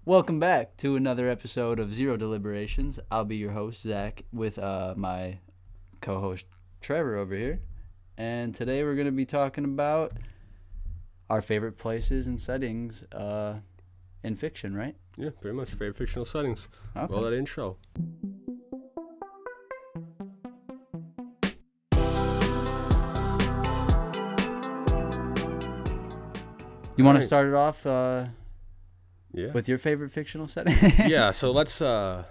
Welcome back to another episode of Zero Deliberations. I'll be your host, Zach, with uh, my co host, Trevor, over here. And today we're going to be talking about our favorite places and settings uh, in fiction, right? Yeah, pretty much favorite fictional settings. Okay. Well, that intro. you want to start it off uh, Yeah. with your favorite fictional setting? yeah. So let's. uh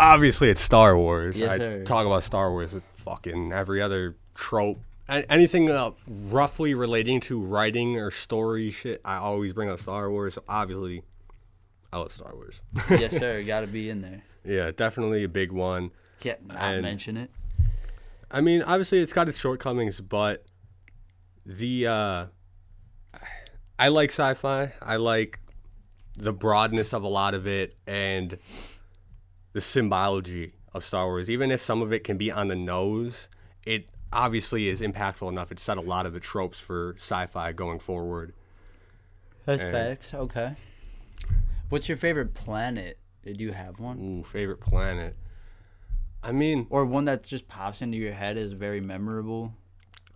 Obviously, it's Star Wars. Yes, I sir. talk about Star Wars with fucking every other trope. Anything uh, roughly relating to writing or story shit, I always bring up Star Wars. So obviously, I love Star Wars. yes, sir. Got to be in there. yeah, definitely a big one. Can't not And- mention it. I mean, obviously it's got its shortcomings, but the uh I like sci-fi. I like the broadness of a lot of it and the symbology of Star Wars. Even if some of it can be on the nose, it obviously is impactful enough. It set a lot of the tropes for sci-fi going forward. That's and- facts. Okay. What's your favorite planet? Do you have one? Ooh, favorite planet. I mean, Or one that just pops into your head is very memorable?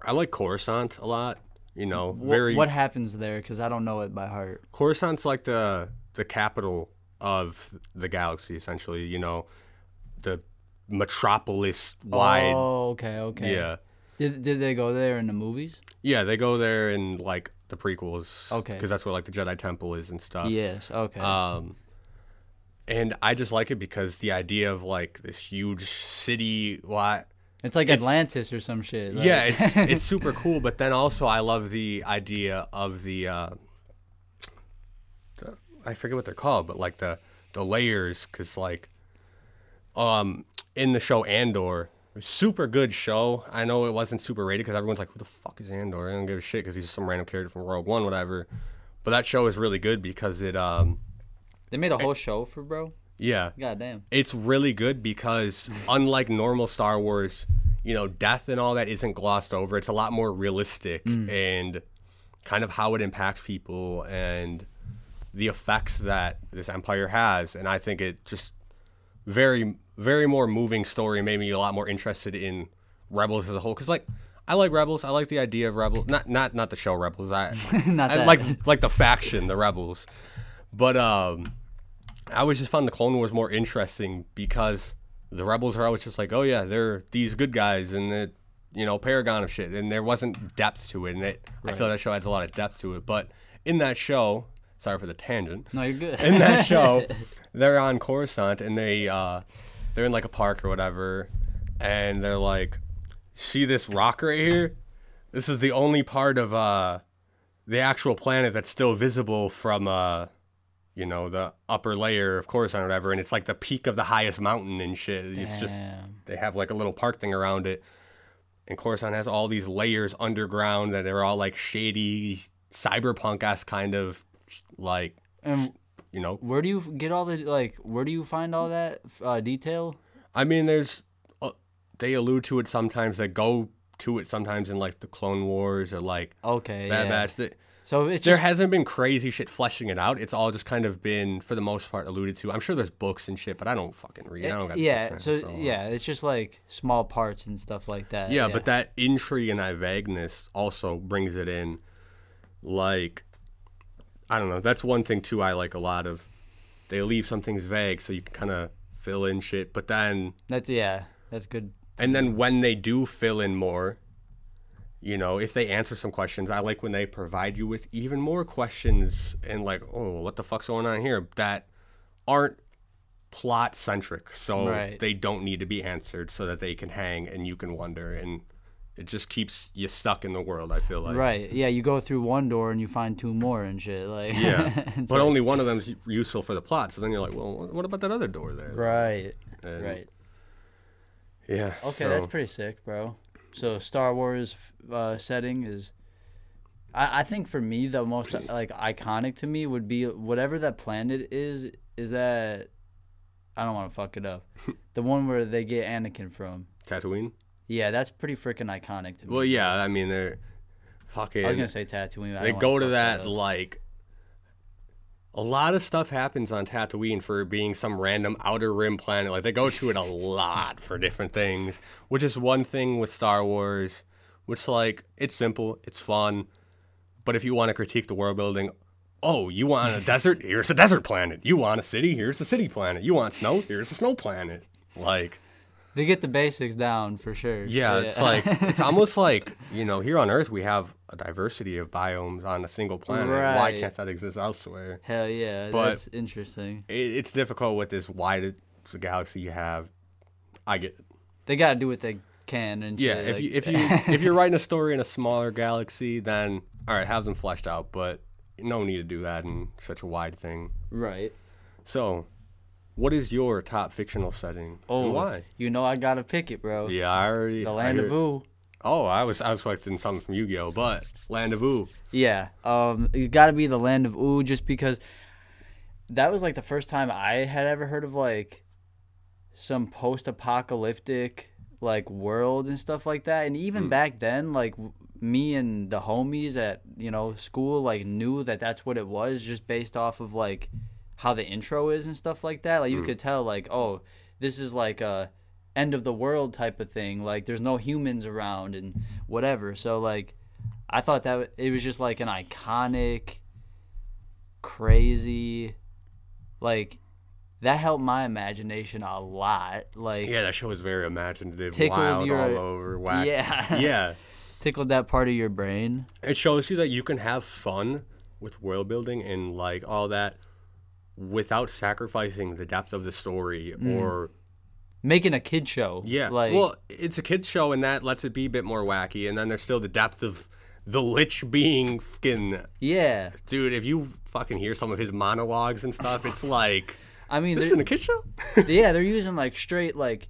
I like Coruscant a lot. You know, very What happens there? Because I don't know it by heart. Coruscant's like the the capital of the galaxy, essentially. You know, the metropolis wide. Oh, okay, okay. Yeah, Did, did they go there in the movies? yeah. They go there in like the prequels. Okay. because that's where like the Jedi Temple is and stuff. yes. Okay. Um, and I just like it because the idea of like this huge city. What? It's like it's- Atlantis or some shit. like- Yeah, it's it's super cool. But then also I love the idea of the, uh, the I forget what they're called, but like the the layers, because like, um, in the show Andor, super good show. I know it wasn't super rated because everyone's like, "Who the fuck is Andor?" I don't give a shit because he's just some random character from Rogue One, whatever. But that show is really good because it, um, they made a whole show for bro. Yeah, God damn. it's really good because unlike normal Star Wars, you know, death and all that isn't glossed over. It's a lot more realistic and kind of how it impacts people and the effects that this empire has. And I think it just very, very more moving story made me a lot more interested in Rebels as a whole. Because like, I like Rebels. I like the idea of Rebels. Not not not the show Rebels. I, Not I that. like like the faction, the Rebels. But um, I always just found the Clone Wars more interesting because the rebels are always just like, oh yeah, they're these good guys and the you know paragon of shit, and there wasn't depth to it, and it I feel that show adds a lot of depth to it. But in that show, sorry for the tangent, No, you're good. in that show, they're on Coruscant and they uh, they're in like a park or whatever, and they're like, see this rock right here? This is the only part of uh, the actual planet that's still visible from uh, you know, the upper layer of Coruscant or whatever, and it's like the peak of the highest mountain and shit. It's just they have like a little park thing around it. And Coruscant has all these layers underground that are all like shady, cyberpunk ass kind of like And you know, where do you get all the like? Where do you find all that uh, detail? I mean, there's uh, they allude to it sometimes. They go to it sometimes in like the Clone Wars or like Okay. Bad yeah. Batch. So it's There just hasn't been crazy shit fleshing it out. It's all just kind of been, for the most part, alluded to. I'm sure there's books and shit, but I don't fucking read. I don't got yeah. So yeah, it's just like small parts and stuff like that. Yeah, but that intrigue and that vagueness also brings it in. Like, I don't know. That's one thing too. I like a lot of. They leave some things vague so you can kind of fill in shit, but then that's yeah, that's good. And then when they do fill in more, you know, if they answer some questions, I like when they provide you with even more questions and like, oh, what the fuck's going on here? That aren't plot centric. So Right. they don't need to be answered so that they can hang and you can wonder and it just keeps you stuck in the world, I feel like. right. Yeah, you go through one door and you find two more and shit. Like Yeah. but like- only one of them's useful for the plot. So then you're like, well, what about that other door there? right. And- Right. Yeah. Okay, that's pretty sick, bro. So Star Wars uh, setting is, I, I think for me the most like iconic to me would be whatever that planet is. Is that I don't want to fuck it up. the one where they get Anakin from. Tatooine. Yeah, that's pretty freaking iconic to me. Well, yeah. I mean, they're fucking. I was gonna say Tatooine. They go to that like a lot of stuff happens on Tatooine for being some random outer rim planet. Like they go to it a lot for different things, which is one thing with Star Wars, which like it's simple, it's fun, but if you want to critique the world building, oh, you want a desert? Here's a desert planet. You want a city? Here's a city planet. You want snow? Here's a snow planet. Like They get the basics down for sure. yeah, it's like it's almost like you know here on Earth we have a diversity of biomes on a single planet. Why can't that exist elsewhere? hell yeah. But- that's interesting. It, it's difficult with this wide galaxy you have. I get They got to do what they can and yeah. If like- you if you if you're writing a story in a smaller galaxy, then all right, have them fleshed out. But no need to do that in such a wide thing. right. So, what is your top fictional setting? Oh, and why? You know I gotta pick it, bro. Yeah, I already. The Land of Ooo. Oh, I was I was expecting something from Yu-Gi-Oh, but Land of Ooo. Yeah, um, it's got to be the land of Ooo, just because that was like the first time I had ever heard of like some post-apocalyptic like world and stuff like that. And even back then, like w- me and the homies at you know school like knew that that's what it was, just based off of like how the intro is and stuff like that. Like you hmm. could tell, like oh, this is like a end of the world type of thing. Like there's no humans around and whatever. So like. I thought that it was just like an iconic, crazy, like that helped my imagination a lot. Like Yeah, that show was very imaginative, Tickled wild, your- all over, whack. Yeah. yeah. tickled that part of your brain. It shows you that you can have fun with world building and like all that without sacrificing the depth of the story or Making a kid show. yeah. Mm. Like well, it's a kids show and that lets it be a bit more wacky and then there's still the depth of the lich being fucking yeah. dude, if you fucking hear some of his monologues and stuff, it's like I mean, this isn't a kids show? yeah, they're using like straight like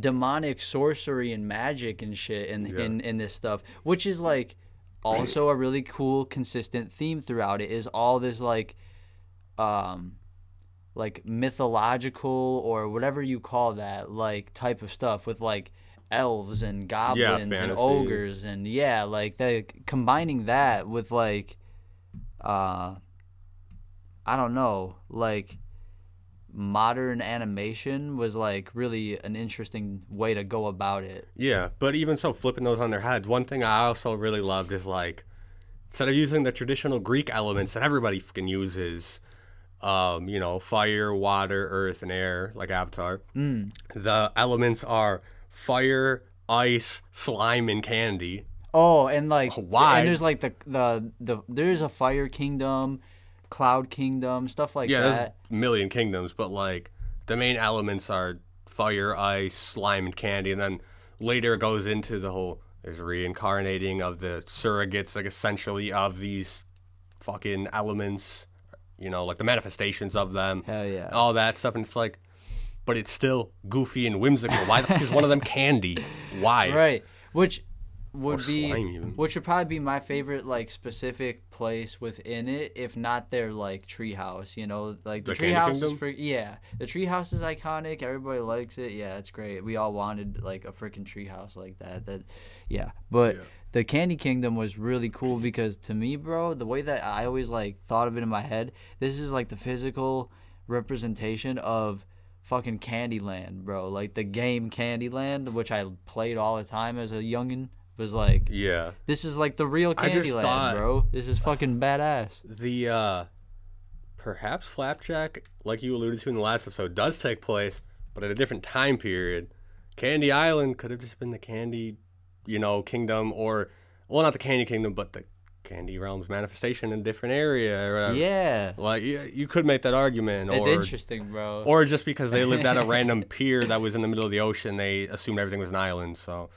demonic sorcery and magic and shit in in, in this stuff, which is like also a really cool consistent theme throughout it is all this like um like mythological or whatever you call that like type of stuff with like elves and goblins and ogres and yeah like they combining that with like uh I don't know like modern animation was like really an interesting way to go about it. Yeah, but even so, flipping those on their heads. One thing I also really loved is like instead of using the traditional Greek elements that everybody fucking uses, um, you know, fire, water, earth, and air, like Avatar. Mm. The elements are fire, ice, slime, and candy. Oh, and like Why? And there's like the the the there's a fire kingdom, cloud kingdom, stuff like Yeah, there's that. a million kingdoms, but like the main elements are fire, ice, slime, and candy, and then later it goes into the whole there's reincarnating of the surrogates, like essentially of these fucking elements, you know, like the manifestations of them, Hell yeah. all that stuff, and it's like, but it's still goofy and whimsical. Why the fuck is one of them candy? Why? Right. Which would be which would probably be my favorite like specific place within it, if not their like treehouse. You know, like the, The treehouse is for yeah, the treehouse is iconic. Everybody likes it. Yeah, it's great. We all wanted like a freaking treehouse like that. That yeah, but. Yeah. The Candy Kingdom was really cool because to me, bro, the way that I always like thought of it in my head, this is like the physical representation of fucking Candyland, bro. Like the game Candyland, which I played all the time as a youngin, was like Yeah. this is like the real Candyland, bro. This is fucking badass. The uh perhaps Flapjack, like you alluded to in the last episode, does take place, but at a different time period. Candy Island could have just been the Candy, you know, Kingdom, or well, not the Candy Kingdom, but the Candy Realm's manifestation in a different area, or whatever. Yeah. Like you, you could make that argument, It's or interesting, bro. or just because they lived at a random pier that was in the middle of the ocean, they assumed everything was an island. So,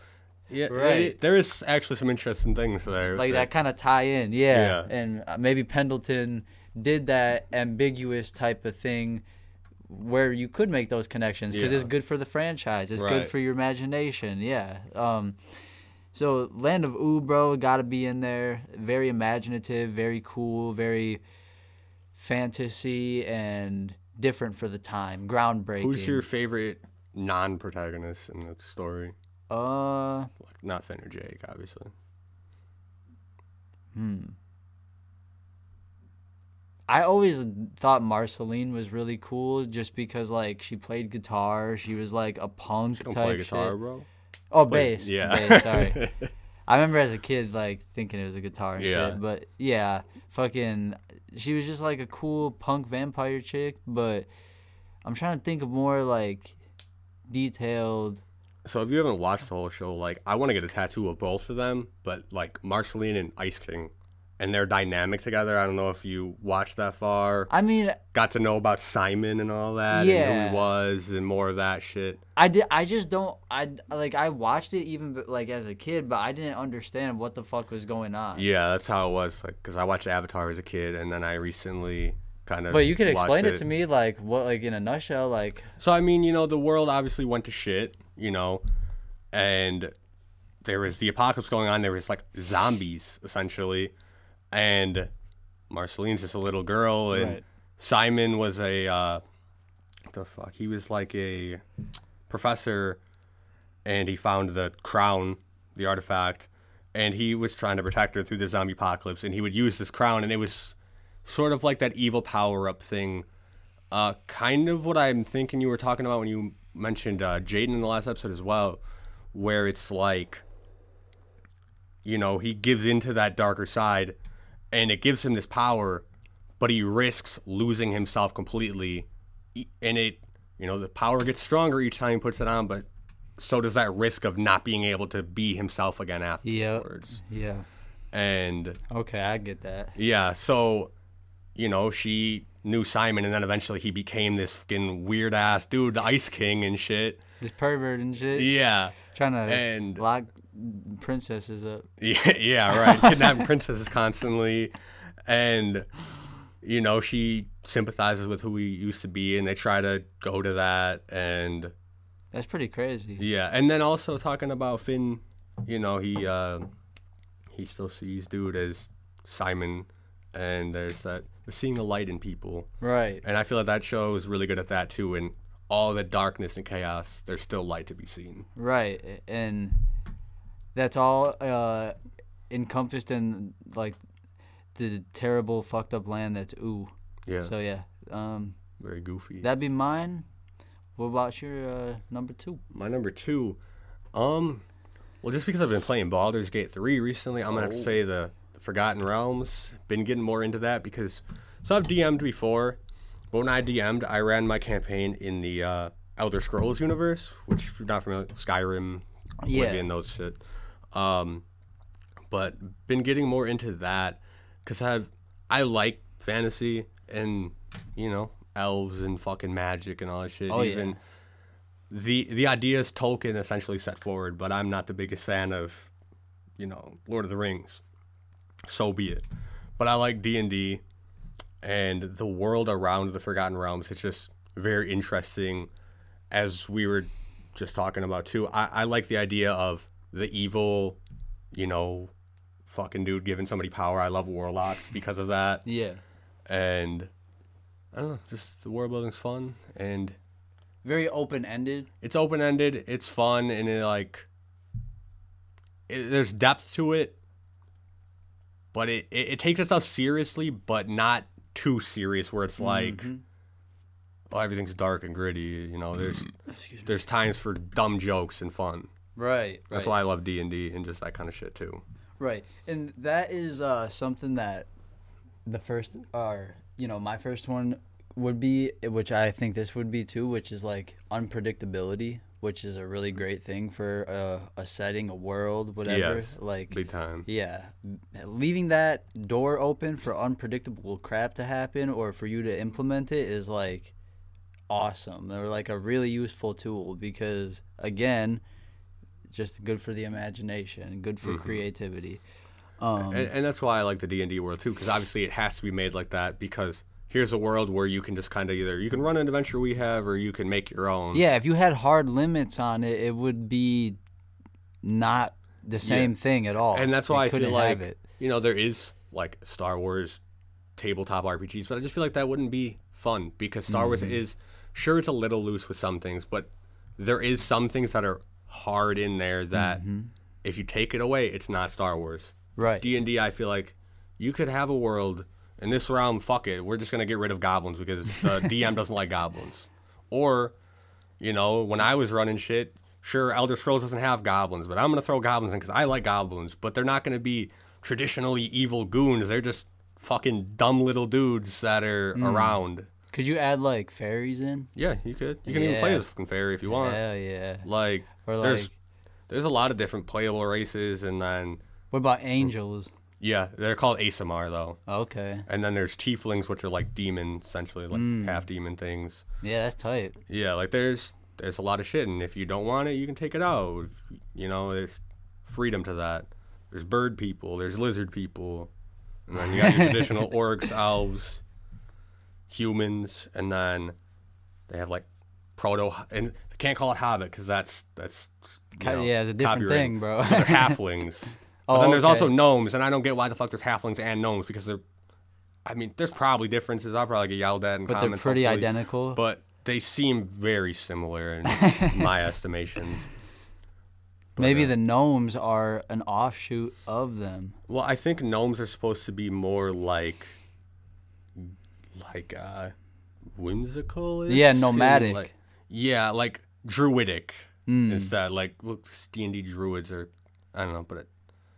yeah, Right. it- there is actually some interesting things there. like that kind of tie in, yeah. Yeah. And uh, maybe Pendleton did that ambiguous type of thing where you could make those connections because it's good for the franchise. It's good for your imagination. Yeah. Um, so Land of Ooo, bro, got to be in there. Very imaginative, very cool, very fantasy and different for the time. Groundbreaking. Who's your favorite non-protagonist in the story? uh Like not Finn or Jake, obviously. Hmm. I always thought Marceline was really cool just because like she played guitar. She was like a punk Don't type play guitar, shit. bro. Oh, bass. Yeah. Bass, sorry. I remember as a kid like thinking it was a guitar and Yeah. shit. But yeah, fucking she was just like a cool punk vampire chick, but I'm trying to think of more like detailed So if you haven't watched the whole show, like I want to get a tattoo of both of them, but like Marceline and Ice King, and their dynamic together. I don't know if you watched that far. I mean, Got to know about Simon and all that, and Yeah. who he was, and more of that shit. I did. I just don't. I like. I watched it even like as a kid, but I didn't understand what the fuck was going on. Yeah, that's how it was. Like, cause I watched Avatar as a kid, and then I recently kind of. But you could watched explain it to me, like what, like in a nutshell, like So I mean, you know, the world obviously went to shit, you know, and there was the apocalypse going on. There was like zombies essentially, and Marceline's just a little girl, and Right. Simon was a uh, what the fuck. He was like a professor, and he found the crown, the artifact, and he was trying to protect her through the zombie apocalypse. And he would use this crown, and it was sort of like that evil power up thing. Uh, kind of what I'm thinking you were talking about when you mentioned uh, Jaden in the last episode as well, where it's like, you know, he gives into that darker side, and it gives him this power, but he risks losing himself completely, and it, you know, the power gets stronger each time he puts it on, but so does that risk of not being able to be himself again afterwards. yeah. And Okay, I get that. yeah, so you know, she knew Simon, and then eventually he became this fucking weird ass dude, the Ice King and shit. This pervert and shit, Yeah, trying to and- lock princesses up. yeah, yeah, right. Kidnapping princesses constantly, and you know, she sympathizes with who he used to be, and they try to go to that, and That's pretty crazy. yeah, and then also talking about Finn, you know, he uh, he still sees dude as Simon, and there's that seeing the light in people. Right. And I feel like that show is really good at that too. And all the darkness and chaos, there's still light to be seen. Right. And that's all uh, encompassed in like the terrible fucked up land that's ooo. Yeah, So yeah. Um very goofy. that'd be mine. What about your uh, number two? My number two, um, well, just because I've been playing Baldur's Gate three recently, I'm gonna have to Oh. say the, the Forgotten Realms. Been getting more into that because so I've DM'd before, but when I DM'd, I ran my campaign in the uh, Elder Scrolls universe, which if you're not familiar, Skyrim, Yeah. Oblivion, those shit. Um, but been getting more into that because I've I like fantasy and you know elves and fucking magic and all that shit. Oh, yeah. Even the the ideas Tolkien essentially set forward, but I'm not the biggest fan of you know Lord of the Rings. So be it. But I like D and D and the world around the Forgotten Realms. It's just very interesting, as we were just talking about too. I, I like the idea of the evil, you know, fucking dude giving somebody power. I love warlocks because of that, Yeah. and I don't know, just the world building's fun and Very open ended. it's open ended. It's fun and it like it, there's depth to it, but it, it it takes itself seriously, but not too serious where it's like. Mm-hmm. Oh, everything's dark and gritty. You know, there's there's times for dumb jokes and fun. Right. That's why I love D and D and just that kind of shit too. Right. And that is uh, something that the first, or, you know, my first one would be, which I think this would be too, which is like unpredictability, which is a really great thing for uh, a setting, a world, whatever. Yes, Like, Big time. yeah. Leaving that door open for unpredictable crap to happen or for you to implement it is like awesome or like a really useful tool because, again, just good for the imagination, good for creativity. Um, and, and that's why I like the D and D world too, because obviously it has to be made like that. Because here's a world where you can just kind of either you can run an adventure we have, or you can make your own. yeah, if you had hard limits on it, it would be not the same thing at all. and that's why I feel like it. you know there is like Star Wars tabletop RPGs, but I just feel like that wouldn't be fun because Star Wars Mm-hmm. is sure it's a little loose with some things, but there is some things that are hard in there that Mm-hmm. if you take it away, it's not Star Wars. right. D and D, I feel like you could have a world in this realm. Fuck it, we're just gonna get rid of goblins because the DM doesn't like goblins. Or, you know, when I was running shit, sure, Elder Scrolls doesn't have goblins, but I'm gonna throw goblins in because I like goblins. But they're not gonna be traditionally evil goons. They're just fucking dumb little dudes that are Hmm. around. Could you add like fairies in? Yeah, you could. You can even play as a fucking fairy if you want. Hell yeah. Like, Or there's like, there's a lot of different playable races, and then what about angels? yeah, they're called Aasimar though. Okay. And then there's tieflings, which are like demon, essentially like Mm. half demon things. Yeah, that's tight. Yeah, like there's there's a lot of shit, and if you don't want it, you can take it out. You know, there's freedom to that. There's bird people, there's lizard people, and then you got your traditional orcs, elves, humans, and then they have like proto and they can't call it hobbit because that's that's know, yeah, it's a different copyright. thing, bro. So they're halflings. But Oh, then there's also gnomes, and I don't get why the fuck there's halflings and gnomes because they're. I mean, there's probably differences. I'll probably get yelled at in But they're comments. pretty hopefully. identical. But they seem very similar in my estimations. But, Maybe uh, the gnomes are an offshoot of them. Well, I think gnomes are supposed to be more like, like uh, whimsical. Yeah, nomadic. Like, yeah, like druidic Mm. instead. Like D and D druids are, I don't know, but I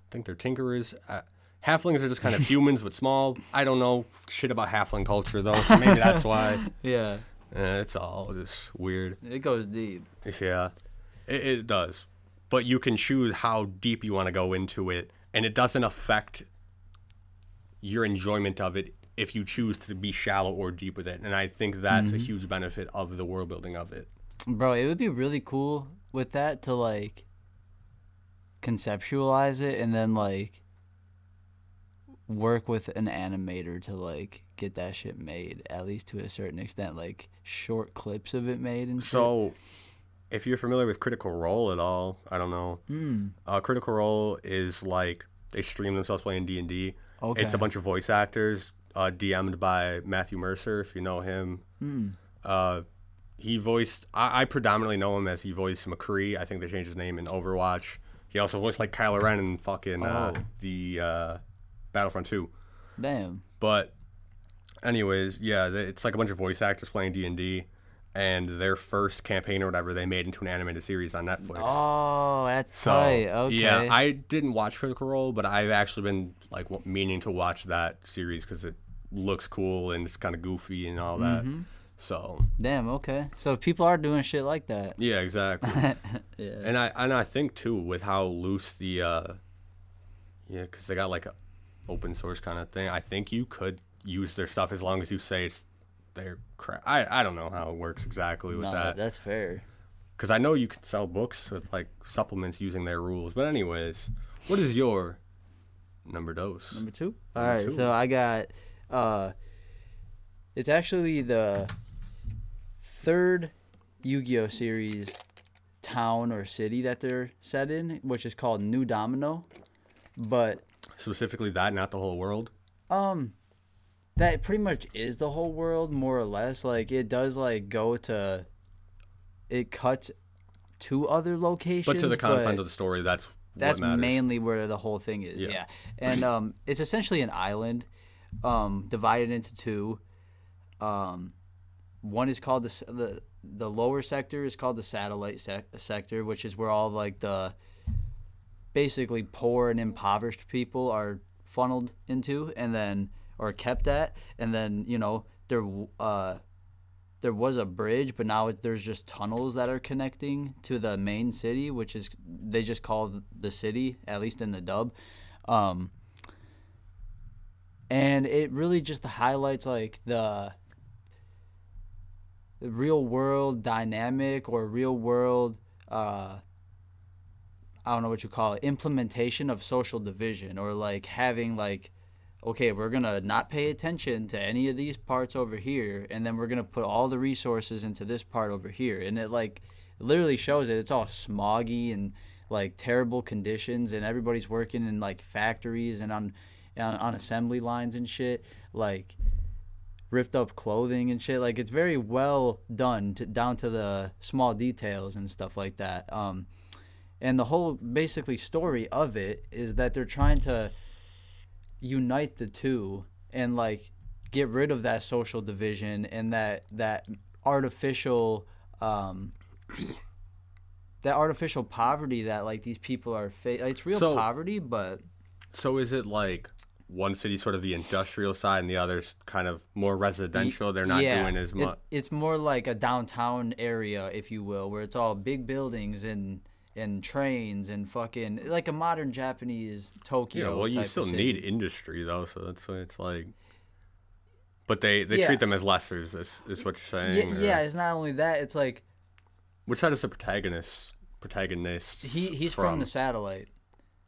think they're tinkerers. Uh, halflings are just kind of humans but small. I don't know shit about halfling culture though. So maybe that's why. Yeah, Uh, it's all just weird. it goes deep. Yeah, it, it does. But you can choose how deep you want to go into it, and it doesn't affect your enjoyment of it if you choose to be shallow or deep with it. And I think that's a huge benefit of the world building of it. Bro, it would be really cool with that to like conceptualize it and then like work with an animator to like get that shit made at least to a certain extent like short clips of it made and shit. So, if you're familiar with Critical Role at all, I don't know. Hmm. Uh, Critical Role is like they stream themselves playing D and D. okay It's a bunch of voice actors, uh, DM'd by Matthew Mercer, if you know him. Hmm. Uh, he voiced. I, I predominantly know him as he voiced McCree. I think they changed his name in Overwatch. He also voiced like Kylo Ren in fucking uh, Oh. the uh, Battlefront 2. damn But, anyways, yeah, it's like a bunch of voice actors playing D and D, and their first campaign or whatever they made into an animated series on Netflix. oh that's So tight okay yeah, I didn't watch Critical Role, but I've actually been like meaning to watch that series because it looks cool and it's kind of goofy and all that. Mm-hmm. So damn okay so people are doing shit like that yeah, exactly. yeah and I and I think too with how loose the uh, yeah, because they got like a open source kind of thing. I think you could use their stuff as long as you say it's their crap. I I don't know how it works exactly with no, that. that's fair Because I know you can sell books with like supplements using their rules. But anyways, what is your number dose? Number two. All Number right, two. so I got. uh It's actually the third Yu-Gi-Oh series town or city that they're set in, which is called New Domino. But Specifically that, not the whole world. um, that pretty much is the whole world, more or less. Like it does, like go to. It cuts to other locations, But to the confines of the story, that's that's mainly where the whole thing is. Yeah. Yeah, and um, it's essentially an island, um, divided into two. Um, one is called the the the lower sector is called the satellite sec- sector, which is where all like the basically poor and impoverished people are funneled into, and then or kept at, and then you know there uh there was a bridge, but now it, there's just tunnels that are connecting to the main city, which is they just call the city, at least in the dub. Um, and it really just highlights like the, the real world dynamic or real world uh, I don't know what you call it implementation of social division or like having like okay, we're gonna not pay attention to any of these parts over here, and then we're gonna put all the resources into this part over here, and it like literally shows it. It's all smoggy and like terrible conditions, and everybody's working in like factories and on on, on assembly lines and shit, like ripped up clothing and shit. Like it's very well done to, down to the small details and stuff like that. Um, and the whole basically story of it is that they're trying to unite the two and like get rid of that social division and that that artificial um that artificial poverty that like these people are fa- it's real So- poverty but So is it like one city sort of the industrial side and the other's kind of more residential? They're not yeah, doing as it- much. it's more like a downtown area if you will where it's all big buildings and and trains and fucking like a modern japanese tokyo Yeah, well, you still need industry though, so that's why it's like. But they they Yeah. treat them as lessers. Is, is what you're yeah, saying? or- yeah it's not only that it's like Which side is the protagonist? Protagonist. he he's from, the satellite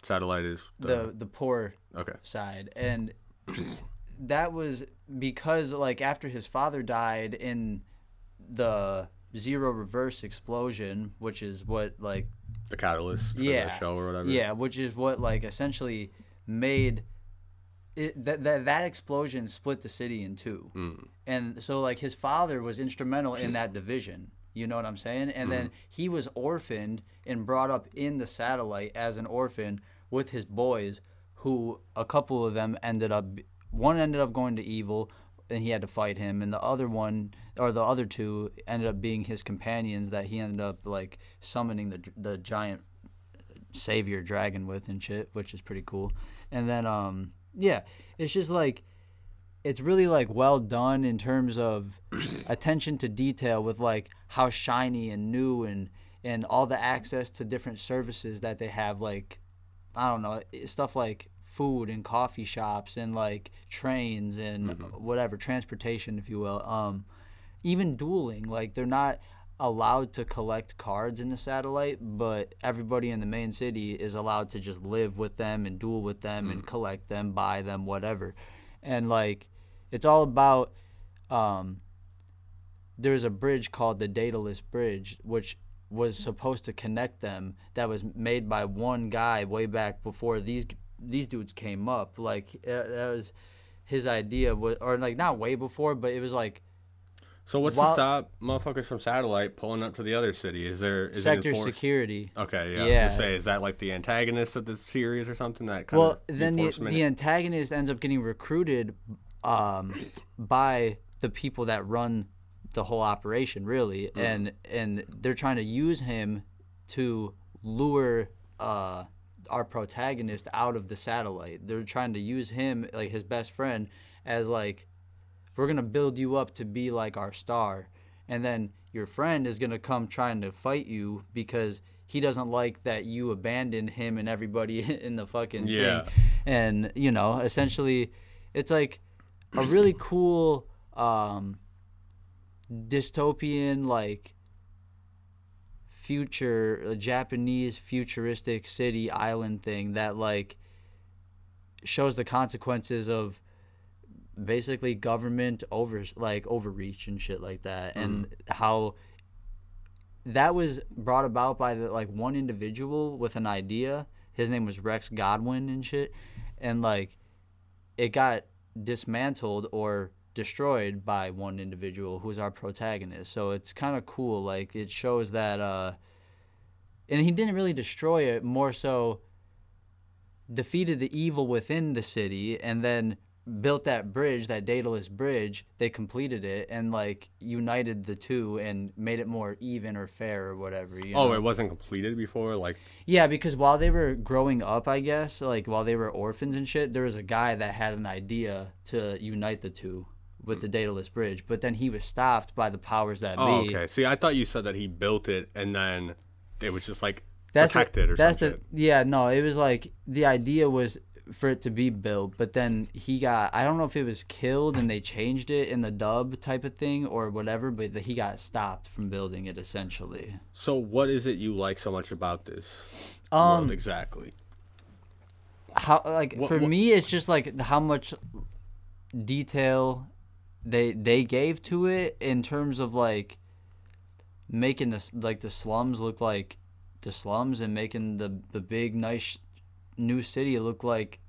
satellite is the the poor okay. side and that was because like after his father died in the zero reverse explosion which is what like The catalyst for Yeah. the show or whatever. yeah which is what like essentially made it that that, that explosion split the city in two Mm. and so like his father was instrumental in that division you know what i'm saying? And then he was orphaned and brought up in the satellite as an orphan with his boys who a couple of them ended up one ended up going to evil and he had to fight him and the other one or the other two ended up being his companions that he ended up like summoning the the giant savior dragon with and shit which is pretty cool. And then um yeah it's just like it's really like well done in terms of attention to detail with like how shiny and new and and all the access to different services that they have like i don't know eh, stuff like food and coffee shops and like trains and mm-hmm. whatever transportation if you will um even dueling like they're not allowed to collect cards in the satellite but everybody in the main city is allowed to just live with them and duel with them and mm. collect them buy them whatever and like it's all about um there's a bridge called the daedalus bridge which was supposed to connect them that was made by one guy way back before these these dudes came up. Like that was his idea was or like not way before but it was like So what's While- to stop motherfuckers from satellite pulling up to the other city? Is there is sector it security Okay, yeah. I Yeah. was gonna say, is that like the antagonist of the series or something? That kind of well of then the, the antagonist ends up getting recruited um, by the people that run the whole operation really and and they're trying to use him to lure uh, our protagonist out of the satellite they're trying to use him like his best friend as like we're gonna build you up to be like our star and then your friend is gonna come trying to fight you because he doesn't like that you abandoned him and everybody in the fucking Yeah. thing and you know essentially it's like a really cool um dystopian like future a japanese futuristic city island thing that like shows the consequences of basically government over like overreach and shit like that. And how that was brought about by the like one individual with an idea. His name was rex goodwin and shit. And like it got dismantled or destroyed by one individual who's our protagonist. So it's kind of cool. Like it shows that uh and he didn't really destroy it more so defeated the evil within the city and then built that bridge that daedalus bridge they completed it and like united the two and made it more even or fair or whatever you oh, know? it wasn't completed before. Like, Yeah, because while they were growing up, I guess, like while they were orphans and shit, there was a guy that had an idea to unite the two with the Daedalus Bridge, but then he was stopped by the powers that oh, be. okay. See, I thought you said that he built it and then it was just like That's protected or that's something. the yeah, no, it was like the idea was for it to be built, but then he got I don't know if it was killed and they changed it in the dub type of thing or whatever, but he got stopped from building it essentially. So, what is it you like so much about this Um, world exactly? how like What- for what- me it's just like how much detail they they gave to it in terms of like making this like the slums look like the slums and making the the big nice new city look like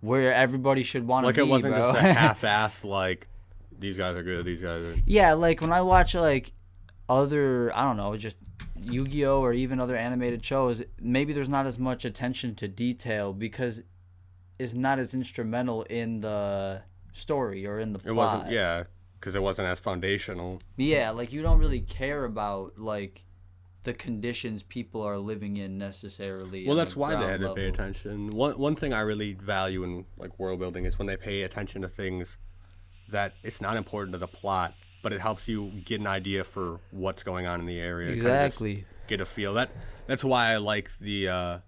where everybody should want to Like, be it wasn't bro. just a half-assed like these guys are good, these guys are. yeah like when i watch like other i don't know just yu-gi-oh or even other animated shows maybe there's not as much attention to detail because it's not as instrumental in the story or in the plot. It wasn't, yeah, because it wasn't as foundational. Yeah, like you don't really care about like the conditions people are living in necessarily. Well, that's the why they had to pay attention. One one thing I really value in like world building is when they pay attention to things that it's not important to the plot, but it helps you get an idea for what's going on in the area. Exactly. Get a feel. That that's why I like the uh,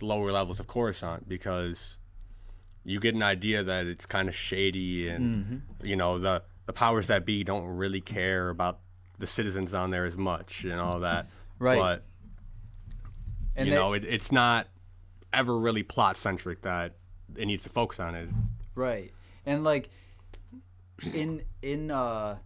lower levels of Coruscant because you get an idea that it's kind of shady and Mm-hmm. you know the the powers that be don't really care about the citizens down there as much and all that. Right. But And you they- know, it, it's not ever really plot centric that it needs to focus on it. Right. And like in in uh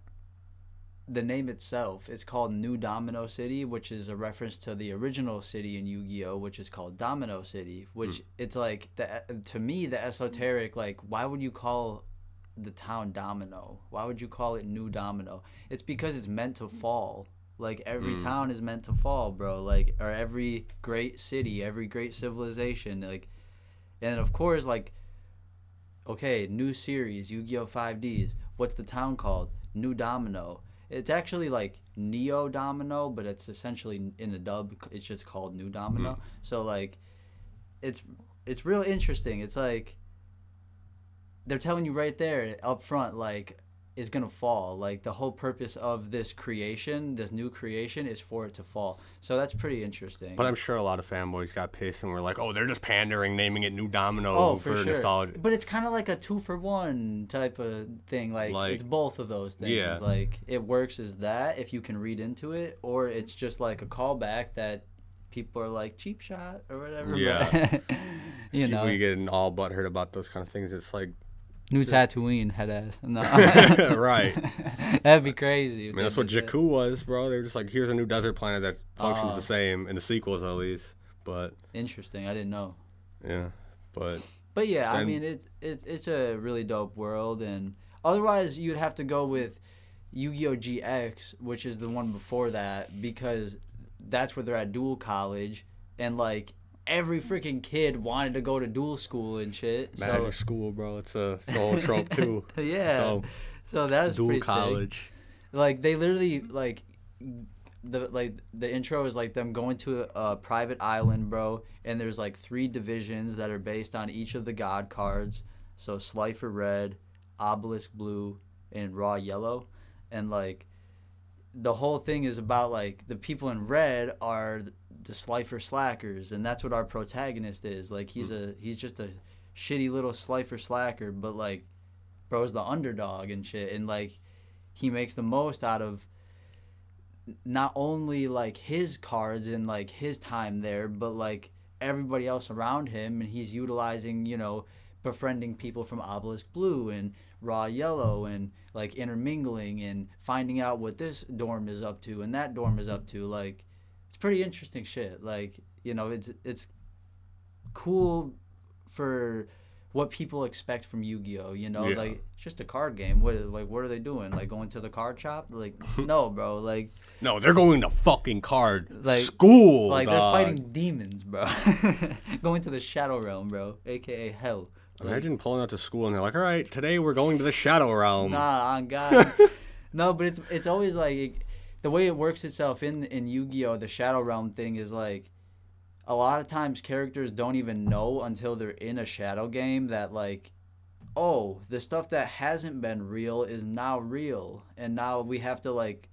the name itself, it's called New Domino City, which is a reference to the original city in Yu-Gi-Oh, which is called Domino City. Which it's like the to me the esoteric like why would you call the town Domino? Why would you call it New Domino? It's because it's meant to fall. Like every mm. town is meant to fall, bro. Like or every great city, every great civilization, like and of course like okay, new series, Yu-Gi-Oh! 5Ds. What's the town called? New Domino. It's actually like Neo Domino, but it's essentially in the dub. It's just called New Domino. Mm. So like, it's it's real interesting. It's like they're telling you right there up front, like it's gonna fall. Like the whole purpose of this creation, this new creation, is for it to fall. So that's pretty interesting. But I'm sure a lot of fanboys got pissed and were like, "Oh, they're just pandering, naming it New Domino Oh, for, for, sure. nostalgia." But it's kind of like a two for one type of thing. Like, Like- it's both of those things. Yeah. Like it works as that if you can read into it, or it's just like a callback that people are like cheap shot or whatever. Yeah. you know, getting all butthurt about those kind of things. It's like, new Tatooine head ass. No. right. That'd be crazy. I mean, that's what Jakku was, bro. They were just like, "Here's a new desert planet that functions Oh. the same in the sequels, at least." But Interesting. I didn't know. yeah, but But yeah, I mean it's it's it's a really dope world, and otherwise you'd have to go with Yu-Gi-Oh GX, which is the one before that, because that's where they're at duel college, and like every freaking kid wanted to go to duel school and shit. Magic School, bro. It's a it's a whole trope too. Yeah, So so that's duel pretty sick. college. Like they literally like the like the intro is like them going to a, a private island, bro, and there's like three divisions that are based on each of the god cards. So Slifer red, Obelisk blue, and Ra yellow, and like the whole thing is about like the people in red are the Slifer slackers, and that's what our protagonist is. Like he's hmm. a he's just a shitty little Slifer slacker, but like bro's the underdog and shit, and like he makes the most out of not only like his cards and like his time there, but like everybody else around him, and he's utilizing you know befriending people from Obelisk Blue and Ra Yellow and like intermingling and finding out what this dorm is up to and that dorm is up to. Like it's pretty interesting shit. Like you know it's it's cool for what people expect from Yu-Gi-Oh. You know, Yeah. like it's just a card game. What like what are they doing? Like going to the card shop? Like no, bro. Like No, they're going to fucking card Like- school. like dog. they're fighting demons, bro. going to the Shadow Realm, bro, aka Hell. Like, Imagine pulling out to school and they're like, "All right, today we're going to the Shadow Realm." Nah, on God. no, but it's it's always like the way it works itself in in Yu-Gi-Oh. The Shadow Realm thing is like a lot of times characters don't even know until they're in a shadow game that like oh the stuff that hasn't been real is now real and now we have to like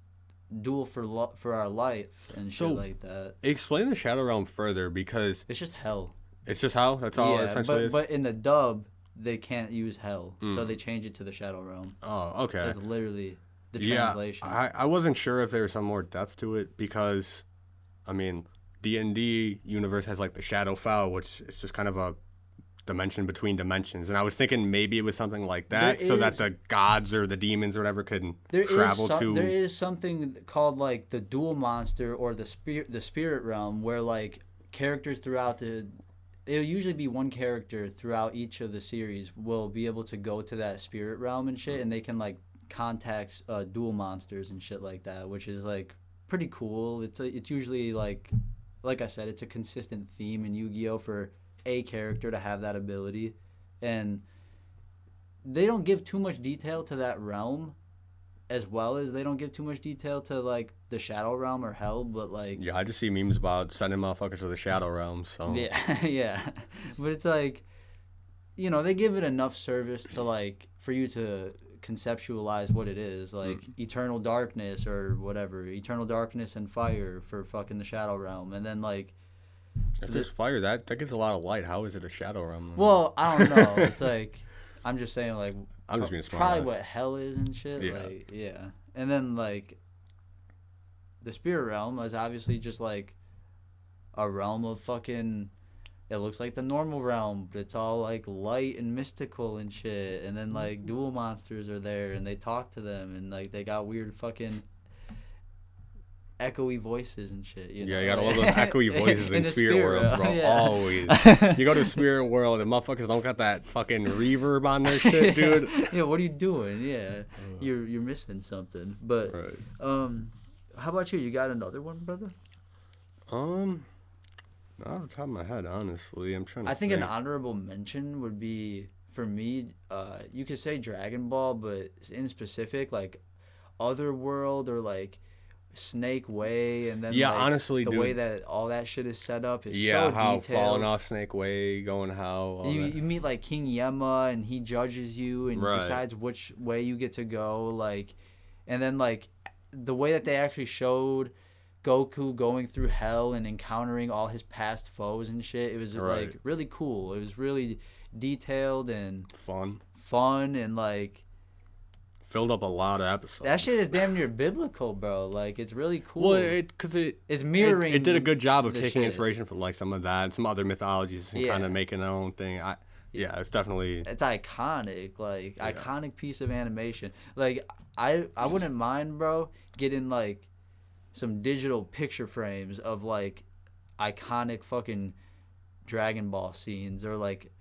duel for lo- for our life and shit So- like that Explain the Shadow Realm further because it's just hell it's just hell. that's all it yeah essentially but, is. but in the dub they can't use hell so Mm. they change it to the shadow realm oh, okay. that's literally the yeah, translation I, I wasn't sure if there was some more depth to it because, I mean, D and D universe has like the Shadowfell, which is just kind of a dimension between dimensions, and I was thinking maybe it was something like that, There so that the gods or the demons or whatever could There is travel some, to. there is something called like the duel monster or the spirit the spirit realm where like characters throughout the it'll usually be one character throughout each of the series will be able to go to that spirit realm and shit and they can like contact uh, duel monsters and shit like that which is like pretty cool. It's a, it's usually like like I said it's a consistent theme in Yu-Gi-Oh for a character to have that ability. And they don't give too much detail to that realm as well as they don't give too much detail to like the shadow realm or hell but like Yeah, I just see memes about sending motherfuckers to the shadow realm. So. Yeah yeah. But it's like you know they give it enough service to like for you to conceptualize what it is hmm. like eternal darkness or whatever eternal darkness and fire for fucking the shadow realm and then like if there's fire, that that gives a lot of light. How is it a shadow realm? well i don't know it's like i'm just saying like I'm just being smart. probably what hell is and shit. Yeah. Like, yeah. And then like the spirit realm is obviously just like a realm of fucking it looks like the normal realm, but it's all like light and mystical and shit. And then like duel monsters are there and they talk to them and like they got weird fucking echoey voices and shit. You Yeah, know? you gotta love those echoey voices in, the spirit, worlds, realm, bro. yeah. Always. You go to spirit world and motherfuckers don't got that fucking reverb on their shit, dude. yeah, what are you doing? Yeah, you're you're missing something. But Right. um, how about you? You got another one, brother? Um, not off the top of my head, honestly, I'm trying to. I think an honorable mention would be for me. Uh, you could say Dragon Ball, but in specific, like Otherworld or like Snake Way, and then Yeah, like, honestly, the dude. way that all that shit is set up is yeah, so how detailed. falling off Snake Way, going how. all You, you meet like King Yemma and he judges you and Right. decides which way you get to go like and then like the way that they actually showed Goku going through hell and encountering all his past foes and shit it was Right. like really cool it was really detailed and Fun. fun and like Filled up a lot of episodes. that shit is damn near biblical bro like it's really cool Well, it because it it's mirroring it did a good job of taking shit. inspiration from like some of that, and some other mythologies, and Yeah. kind of making their own thing. I yeah, it's definitely it's iconic like Yeah. iconic piece of animation like i i wouldn't mind bro getting like some digital picture frames of like iconic fucking dragon ball scenes or like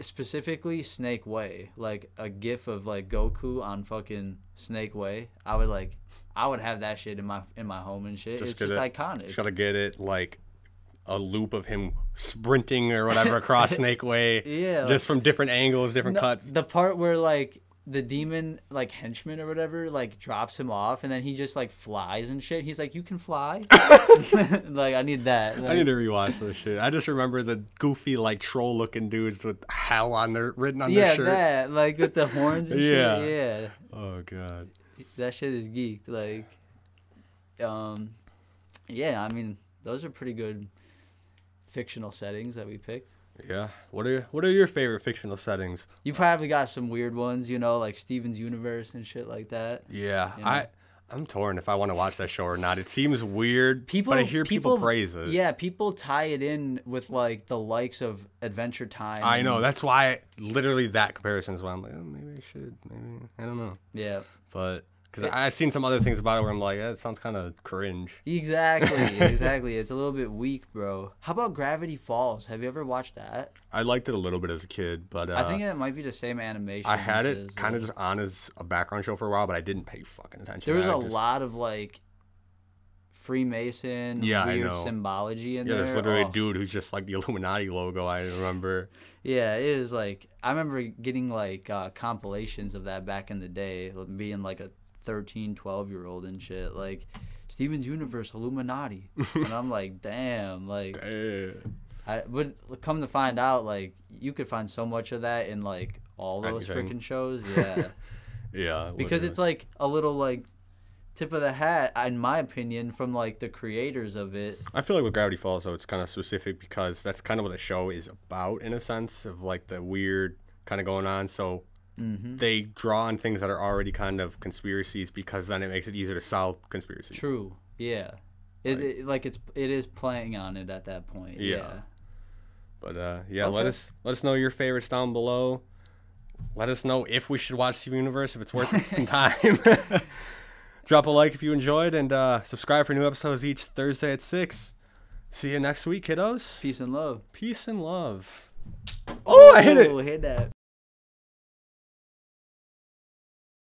specifically snake way like a gif of like goku on fucking snake way. I would like i would have that shit in my in my home and shit. Just it's just it- iconic. Gotta get it like a loop of him sprinting or whatever across Snake Way, yeah just from different angles, different No, cuts. The part where like the demon like henchman or whatever like drops him off and then he just like flies and shit. He's like, "You can fly." like I need that. I need to rewatch this shit. I just remember the goofy, like troll looking dudes with hell on their written on yeah, their shirt. Yeah, that like with the horns and Yeah. shit. Yeah, Oh god. that shit is geeked. Like, um, yeah. I mean, those are pretty good fictional settings that we picked. Yeah. What are what are your favorite fictional settings? You probably got some weird ones, you know, like Steven's Universe and shit like that. Yeah, You know? I I'm torn if I want to watch that show or not. It seems weird, People, but I hear people, praise it. Yeah, people tie it in with like the likes of Adventure Time. I know. That's why literally that comparison is why I'm like, oh, maybe I should. Maybe I don't know. Yeah, But because I've seen some other things about it where I'm like, yeah, it sounds kind of cringe. exactly, exactly. It's a little bit weak, bro. How about Gravity Falls? Have you ever watched that? I liked it a little bit as a kid, but uh, I think it might be the same animation. I had it kind of just on as a background show for a while, but I didn't pay fucking attention. There was a just- lot of like Freemason, Yeah, I weird know. symbology in Yeah, there. there's literally Oh. a dude who's just like the Illuminati logo. I remember. Yeah, it was like I remember getting like uh, compilations of that back in the day, being like a 13, 12 year old and shit. Like Steven's Universe, Illuminati, and I'm like, damn, like Eh. I would come to find out, like you could find so much of that in like all those freaking shows, yeah, Yeah, because literally. it's like a little like tip of the hat, in my opinion, from like the creators of it. I feel like with Gravity Falls, though, it's kind of specific because that's kind of what the show is about, in a sense of like the weird kind of going on. So hmm they draw on things that are already kind of conspiracies because then it makes it easier to solve conspiracy. True, yeah. It, Like- it like it's it is playing on it at that point. Yeah. yeah. But uh, yeah, let us let us know your favorites down below. Let us know if we should watch Steven Universe if it's worth the time. Drop a like if you enjoyed, and uh, subscribe for new episodes each Thursday at six. See you next week, kiddos. Peace and love. Peace and love. Oh, I hit it. Oh, hit that.